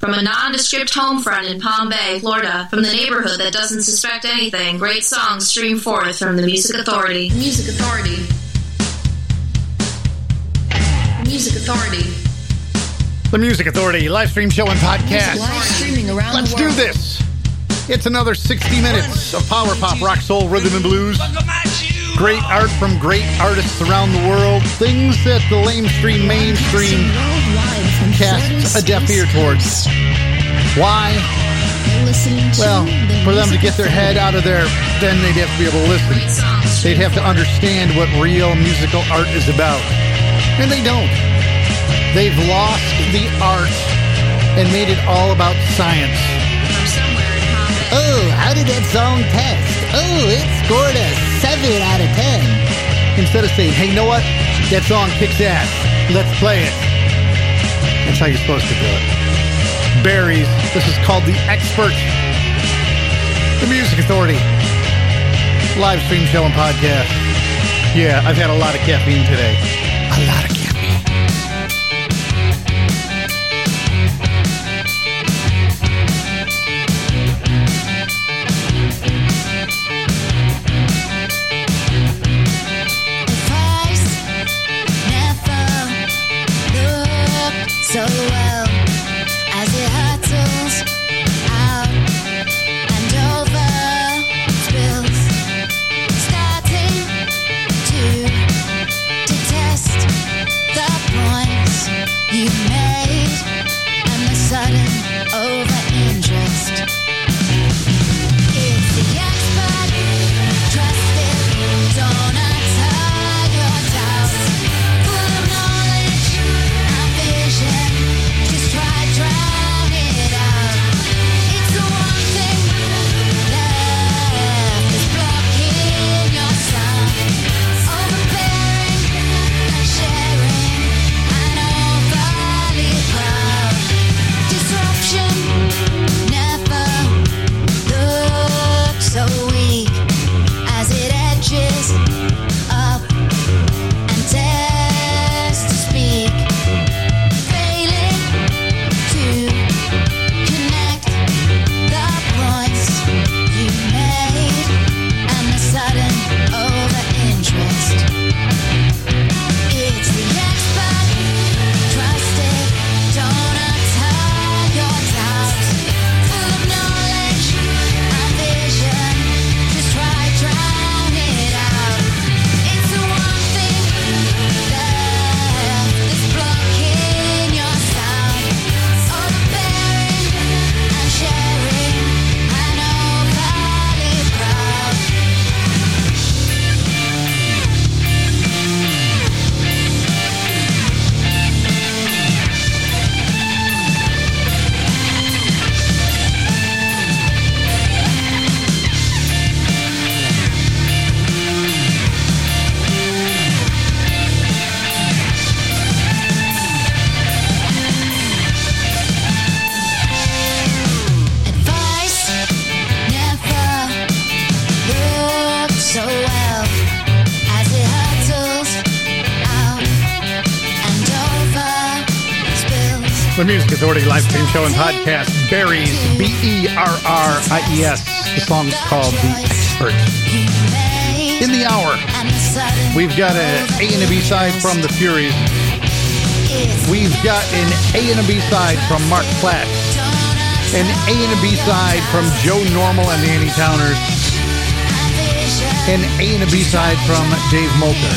From a nondescript home front in Palm Bay, Florida, from the neighborhood that doesn't suspect anything, great songs stream forth from the Music Authority. Music Authority. Music Authority. The Music Authority live stream show and podcast. Live streaming around Let's the do this. It's another 60 minutes of power pop, rock, soul, rhythm, and blues. Great art from great artists around the world. Things that the lamestream mainstream casts a deaf ear towards. Why? Well, for them to get their head out of there, then they'd have to be able to listen. They'd have to understand what real musical art is about. And they don't. They've lost the art and made it all about science. Oh, how did that song test? Oh, it scored a 7 out of 10. Instead of saying, hey, you know what? That song kicks ass. Let's play it. That's how you're supposed to do it. Berries. This is called The Expert. The Music Authority. Live stream show and podcast. Yeah, I've had a lot of caffeine today. A lot of caffeine. Live stream show and podcast. Berries, B E R R I E S. The song's called The Expert. In the hour, we've got an A and a B side from The Furies. We've got an A and a B side from Mark Platt. An A and a B side from Joe Normal and the Anytowners. An A and a B side from Dave Molter.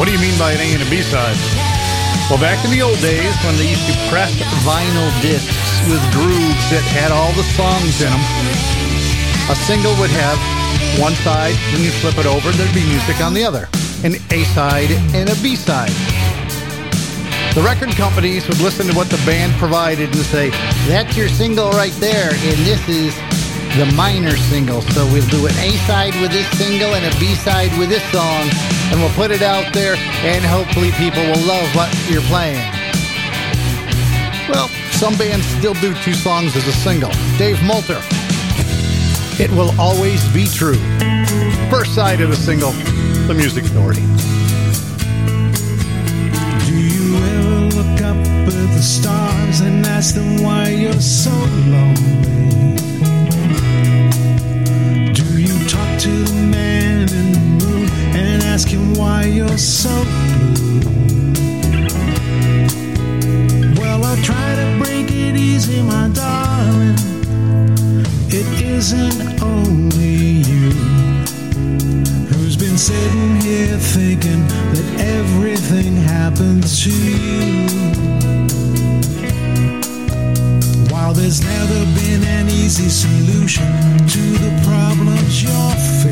What do you mean by an A and a B side? Well, back in the old days when they used to press vinyl discs with grooves that had all the songs in them, a single would have one side, when you flip it over, there'd be music on the other. An A side and a B side. The record companies would listen to what the band provided and say, that's your single right there, and this is the minor single. So we'll do an A side with this single and a B side with this song, and we'll put it out there, and hopefully people will love what you're playing. Well, some bands still do two songs as a single. Dave Molter, It Will Always Be True. First side of the single, The Music Authority. Do you ever look up at the stars and ask them why you're so lonely? Do you talk to ask him why you're so blue. Well, I try to break it easy, my darling. It isn't only you who's been sitting here thinking that everything happens to you. While there's never been an easy solution to the problems you're facing.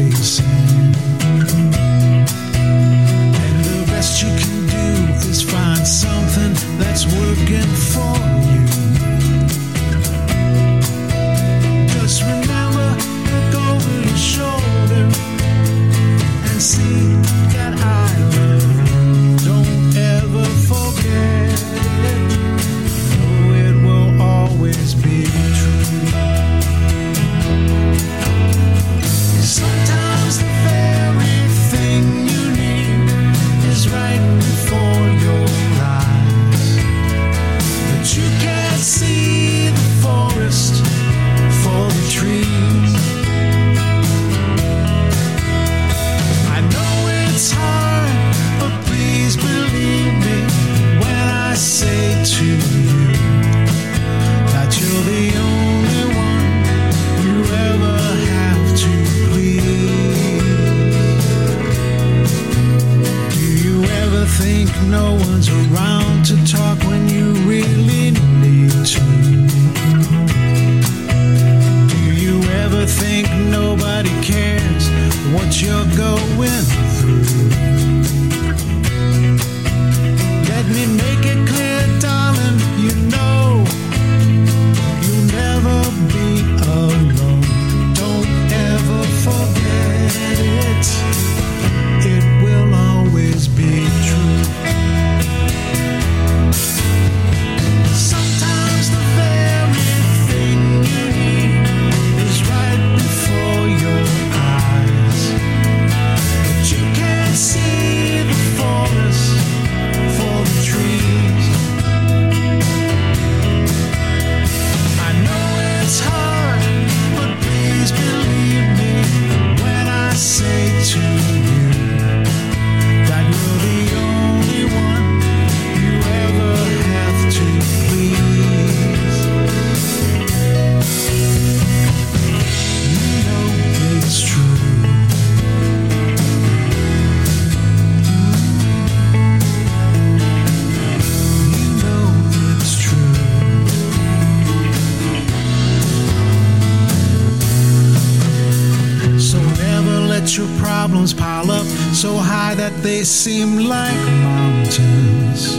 They seem like mountains.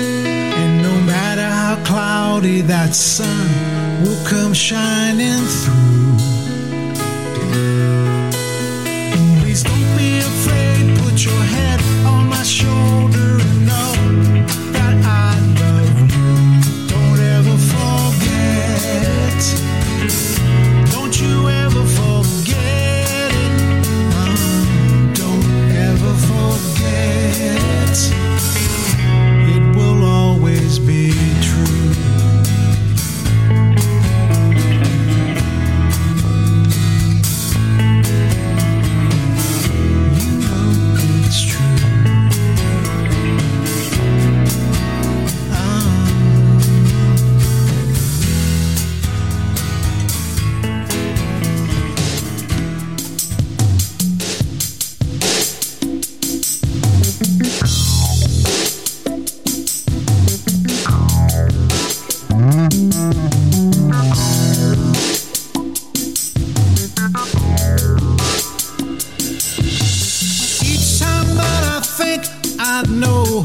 And no matter how cloudy that sun will come shining through.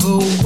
ho.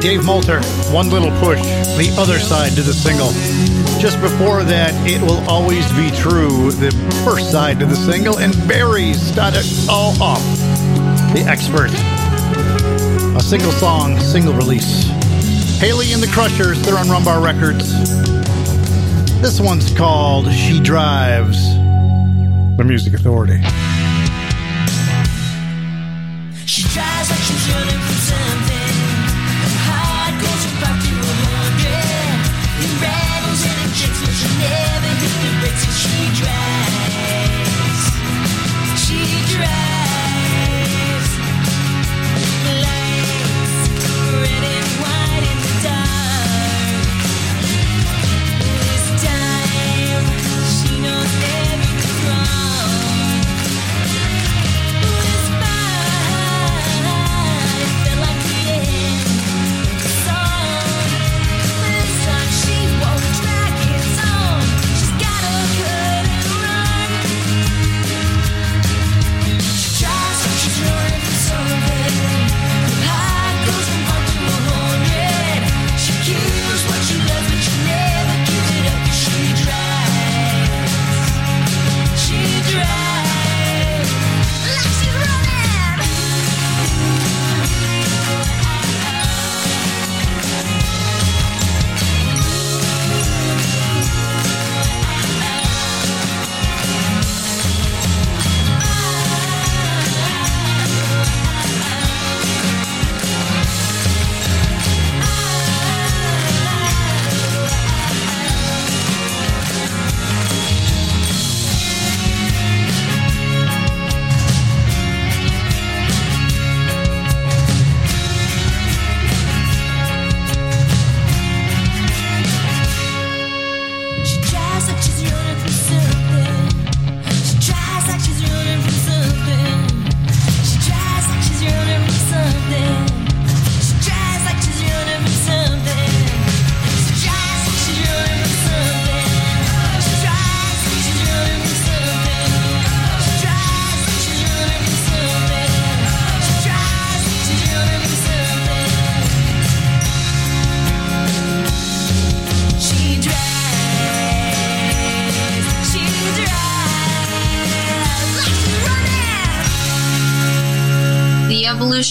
Dave Molter, One Little Push, the other side to the single. Just before that, It Will Always Be True, the first side to the single, and Barry started all off. The Expert. A single song, single release. Hayley and the Crushers, they're on Rum Bar Records. This one's called She Drives, The Music Authority.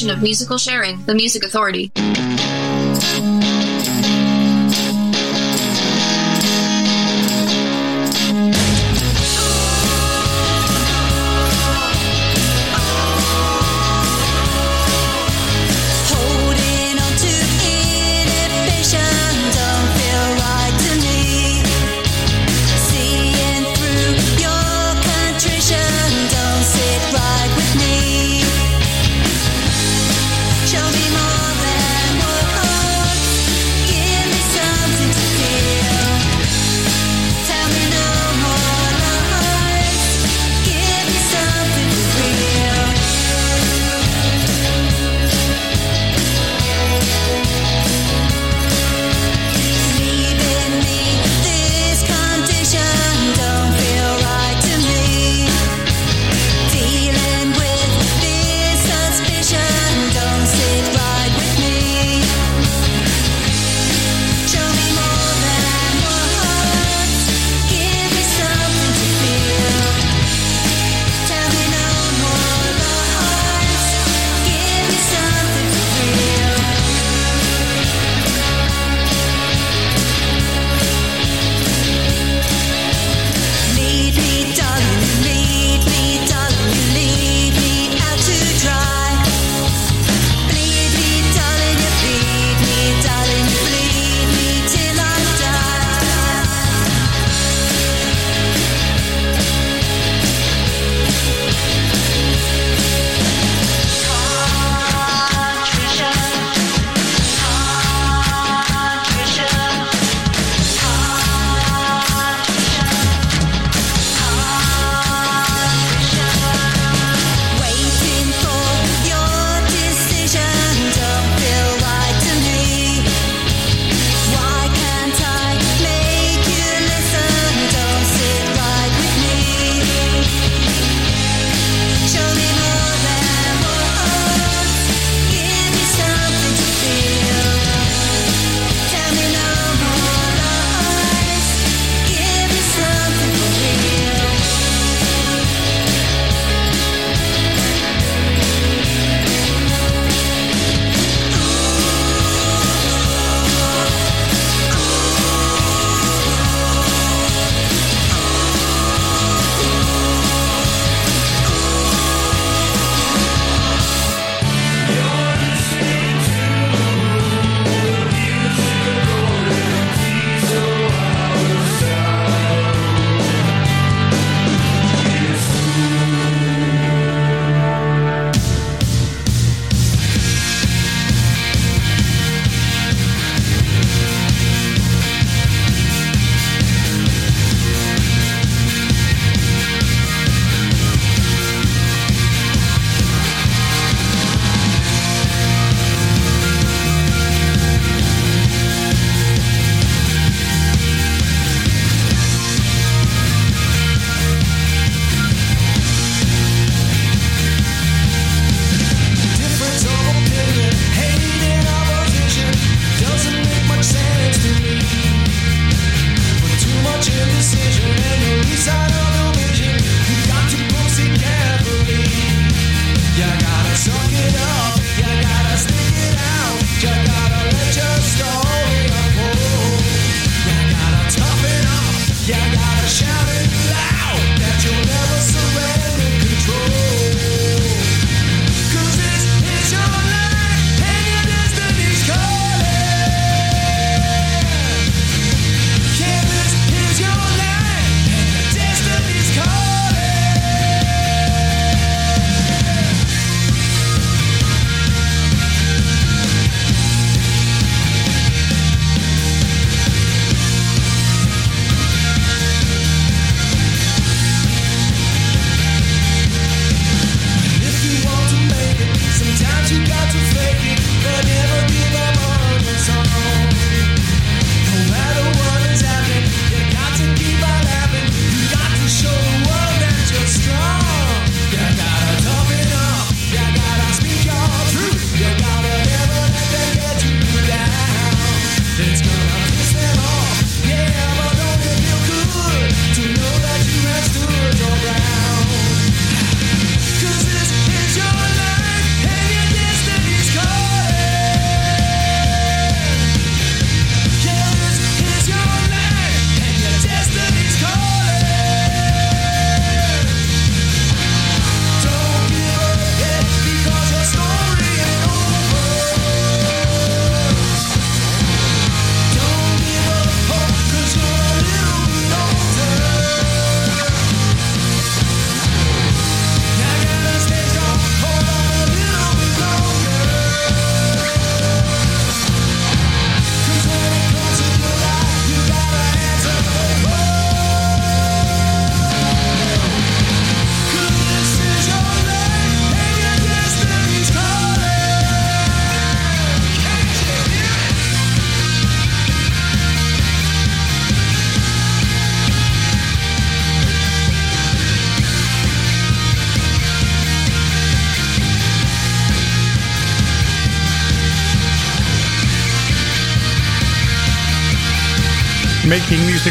Of musical sharing, the Music Authority.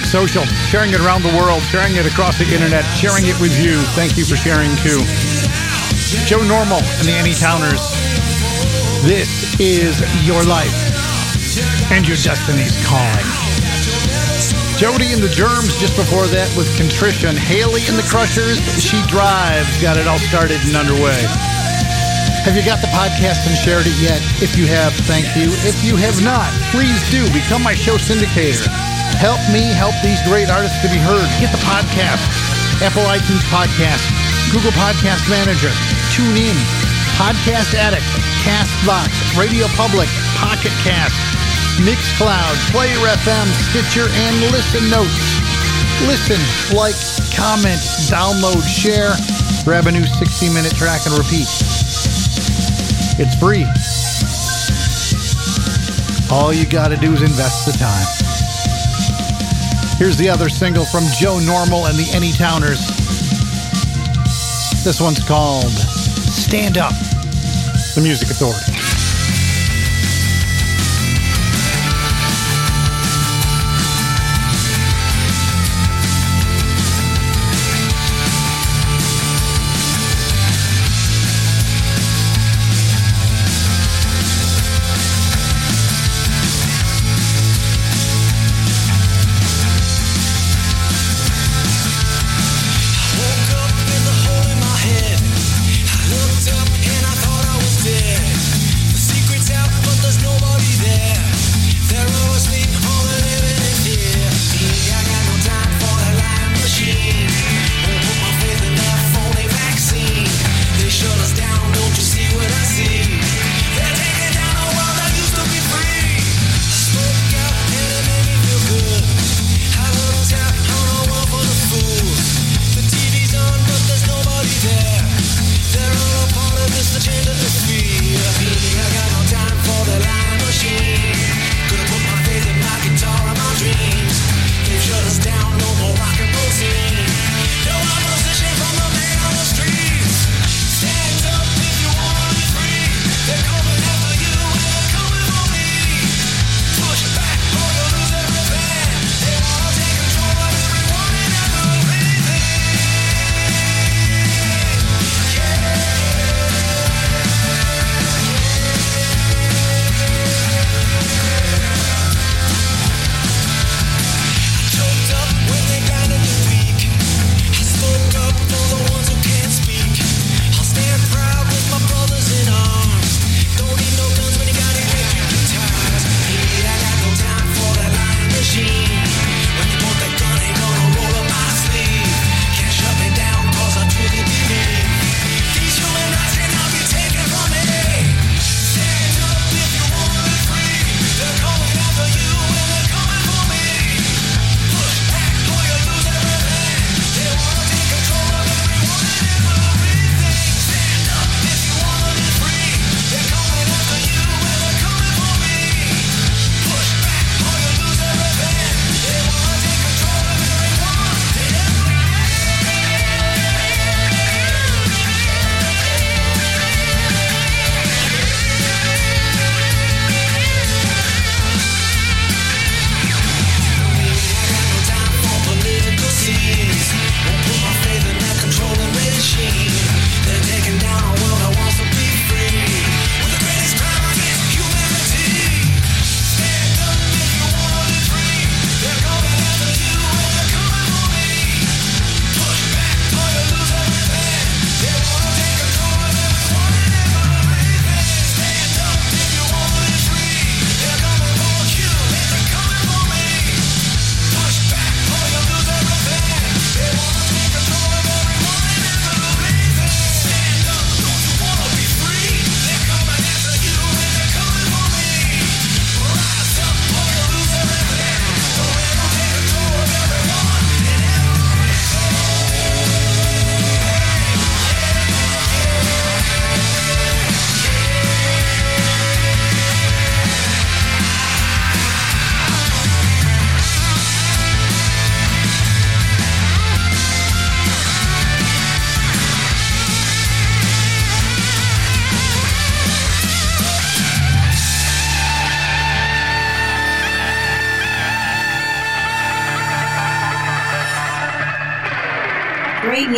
Social, sharing it around the world, sharing it across the internet, sharing it with you. Thank you for sharing too. Joe Normal and the Anytowners. This is your life, and your destiny's calling. Jody and the Jerms just before that with Contrition. Hayley and the Crushers, She Drives, got it all started and underway. Have you got the podcast and shared it yet? If you have, thank you. If you have not, please do. Become my show syndicator. Help me help these great artists to be heard. Get the podcast. Apple iTunes Podcast, Google Podcast Manager, TuneIn, Podcast Addict, Castbox, Radio Public, Pocket Cast, Mixcloud, Player FM, Stitcher, and Listen Notes. Listen, like, comment, download, share, grab a new 60 minute track and repeat. It's free. All you gotta do is invest the time. Here's the other single from Joe Normal and the Anytowners. This one's called Stand Up, the Music Authority.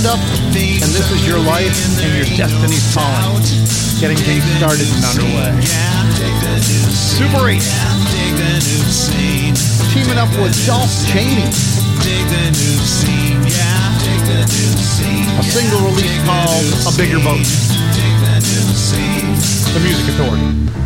stand up. And this is your life and your destiny's calling. Getting things started and underway. Super 8. Teaming up with Dolph Cheney. A single release called A Bigger Boat. The Music Authority.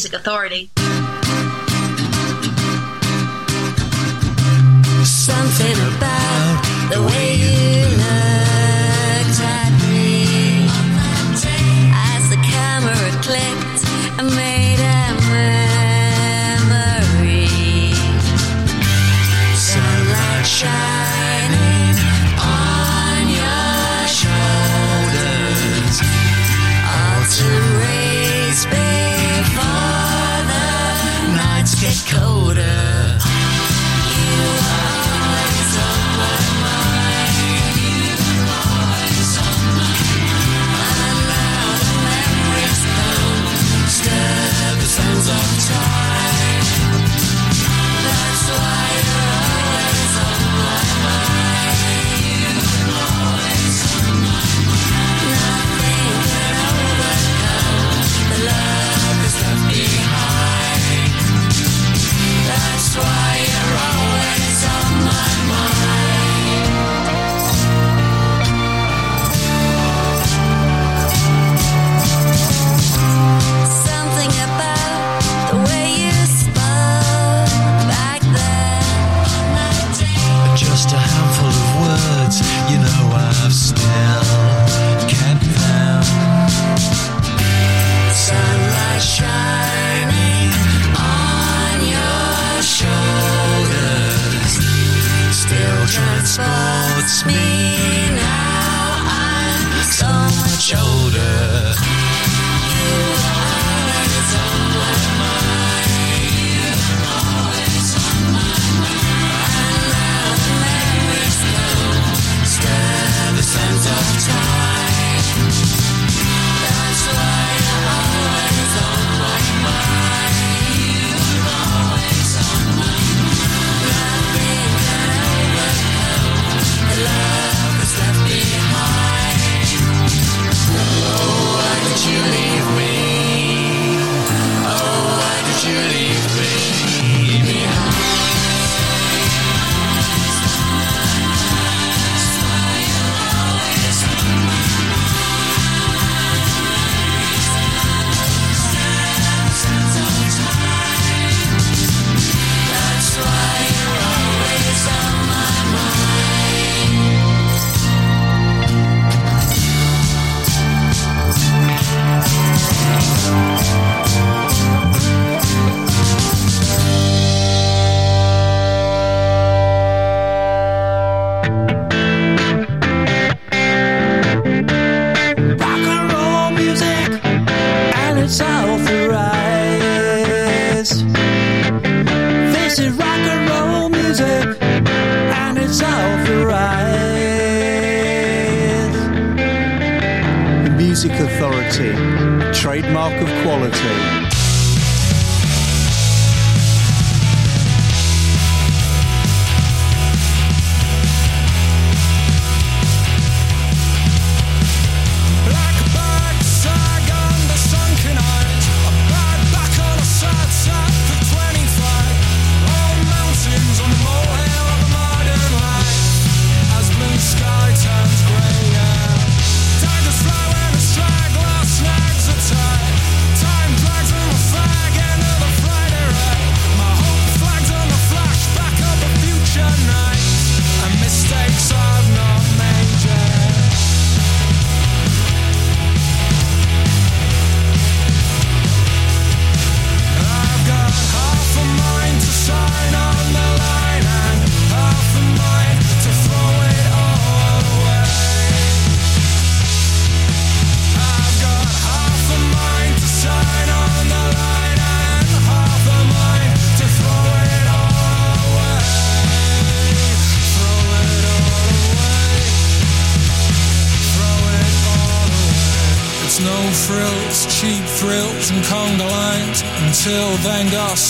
music authority.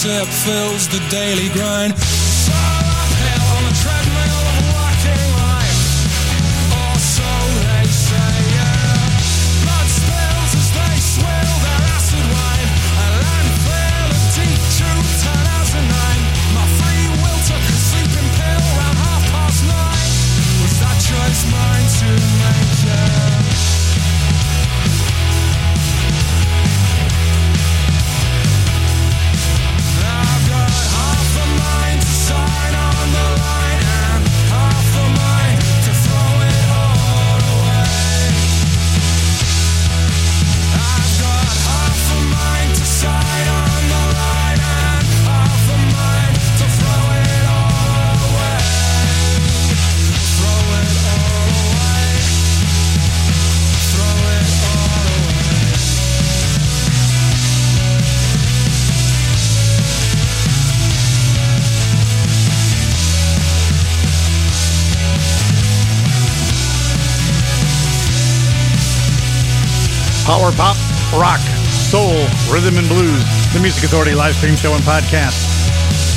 concept fills the daily grind. Rhythm and Blues, the Music Authority live stream show and podcast,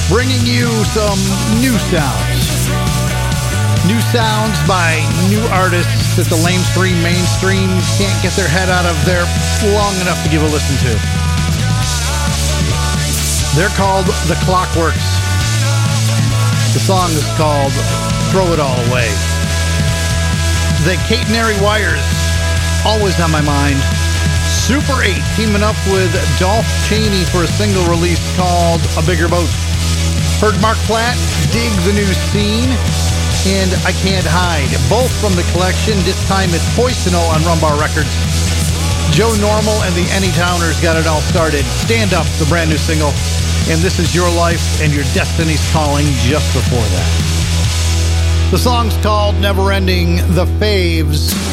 bringing you some new sounds. New sounds by new artists that the lamestream mainstream can't get their head out of there long enough to give a listen to. They're called The Clockworks. The song is called Throw It All Away. The catenary wires, always on my mind. Super 8 teaming up with Dolph Cheney for a single release called A Bigger Boat. Heard Mark Platt, Dig the New Scene, and I Can't Hide, both from the collection. This time it's Poisono on Rum Bar Records. Joe Normal and the Anytowners got it all started. Stand Up, the brand new single. And this is your life and your destiny's calling just before that. The song's called Never Ending The Faves.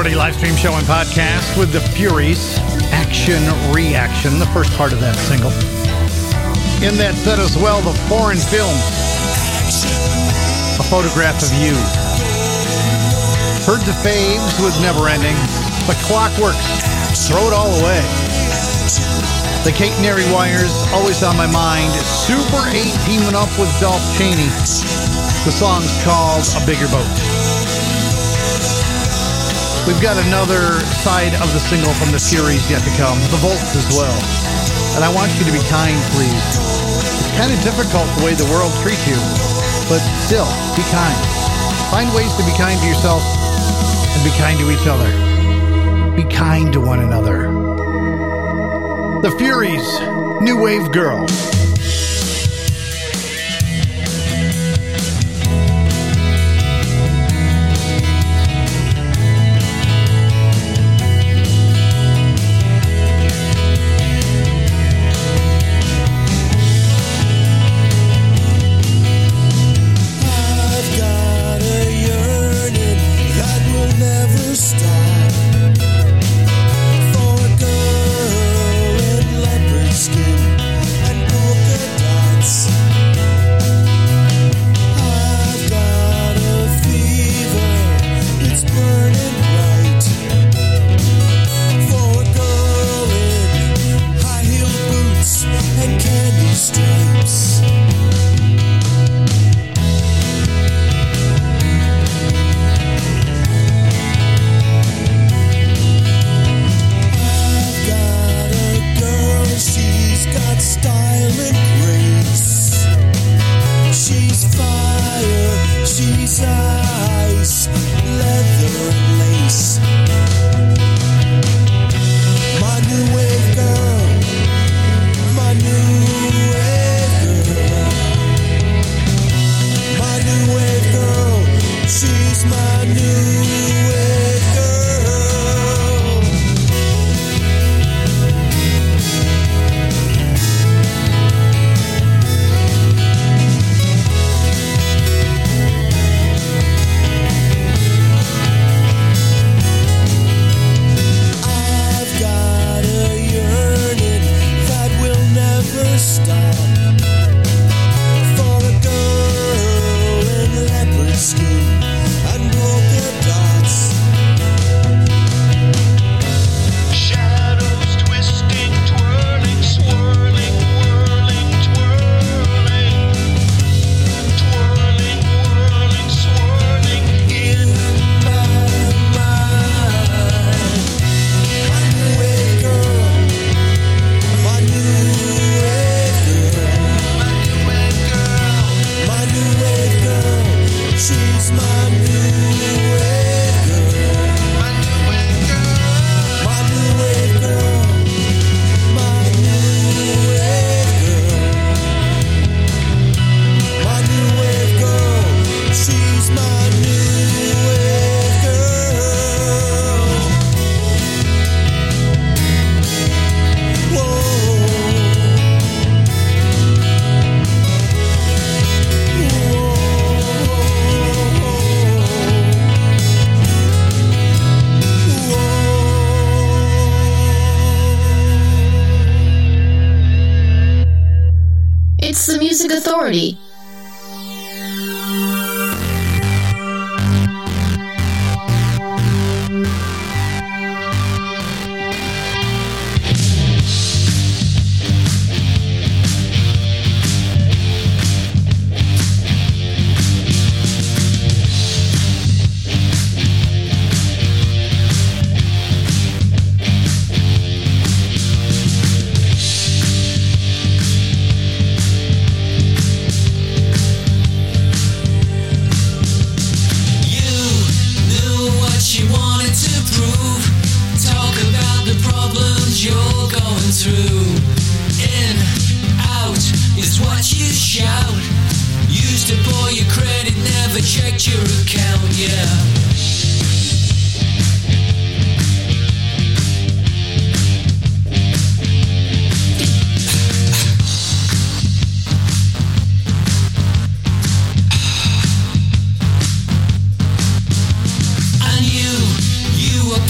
The Authority live stream show and podcast with the Furies. Action Reaction, the first part of that single. In that set as well, the foreign film, A Photograph of You. Heard the faves with Never Ending, but Clockworks, throw it all away. The Kate Catenary Wires, always on my mind. Super 8 teaming up with Dolph Cheney. The song's called A Bigger Boat. We've got another side of the single from the series yet to come, the Volts as well. And I want you to be kind, please. It's kind of difficult the way the world treats you, but still, be kind. Find ways to be kind to yourself and be kind to each other. Be kind to one another. The Furies, New Wave Girl.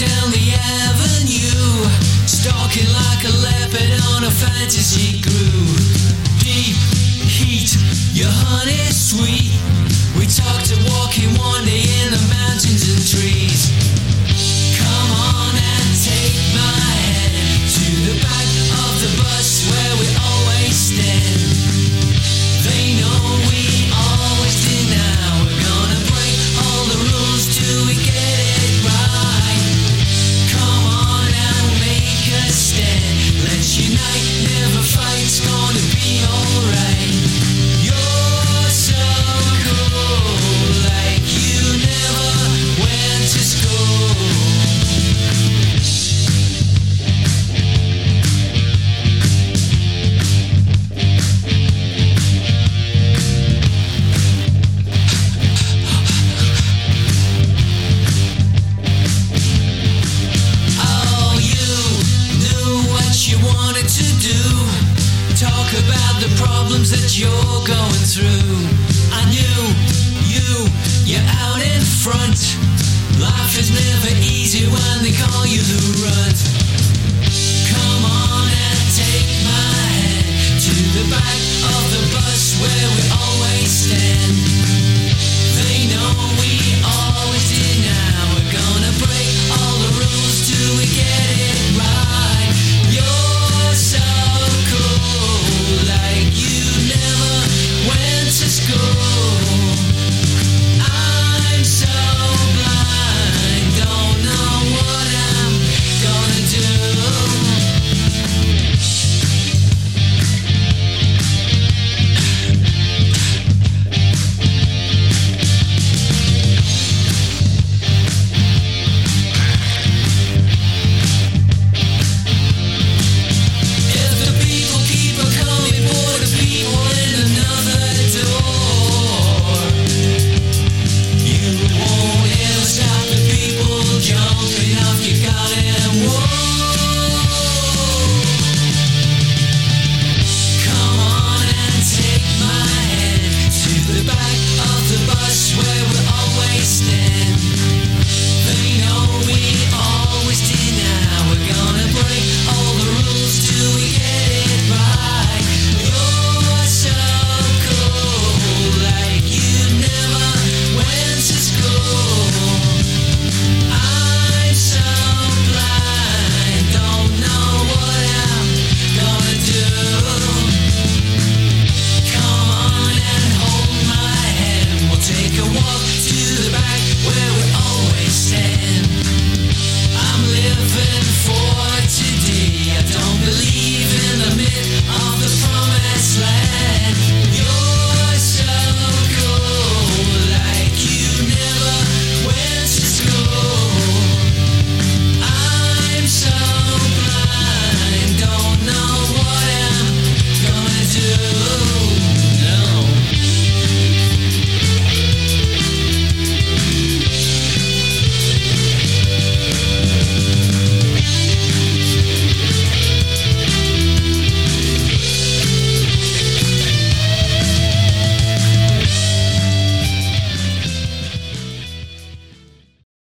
down the avenue, stalking like a leopard on a fantasy. Deep heat, your honey sweet. We talked of walking one day in the mountains and trees.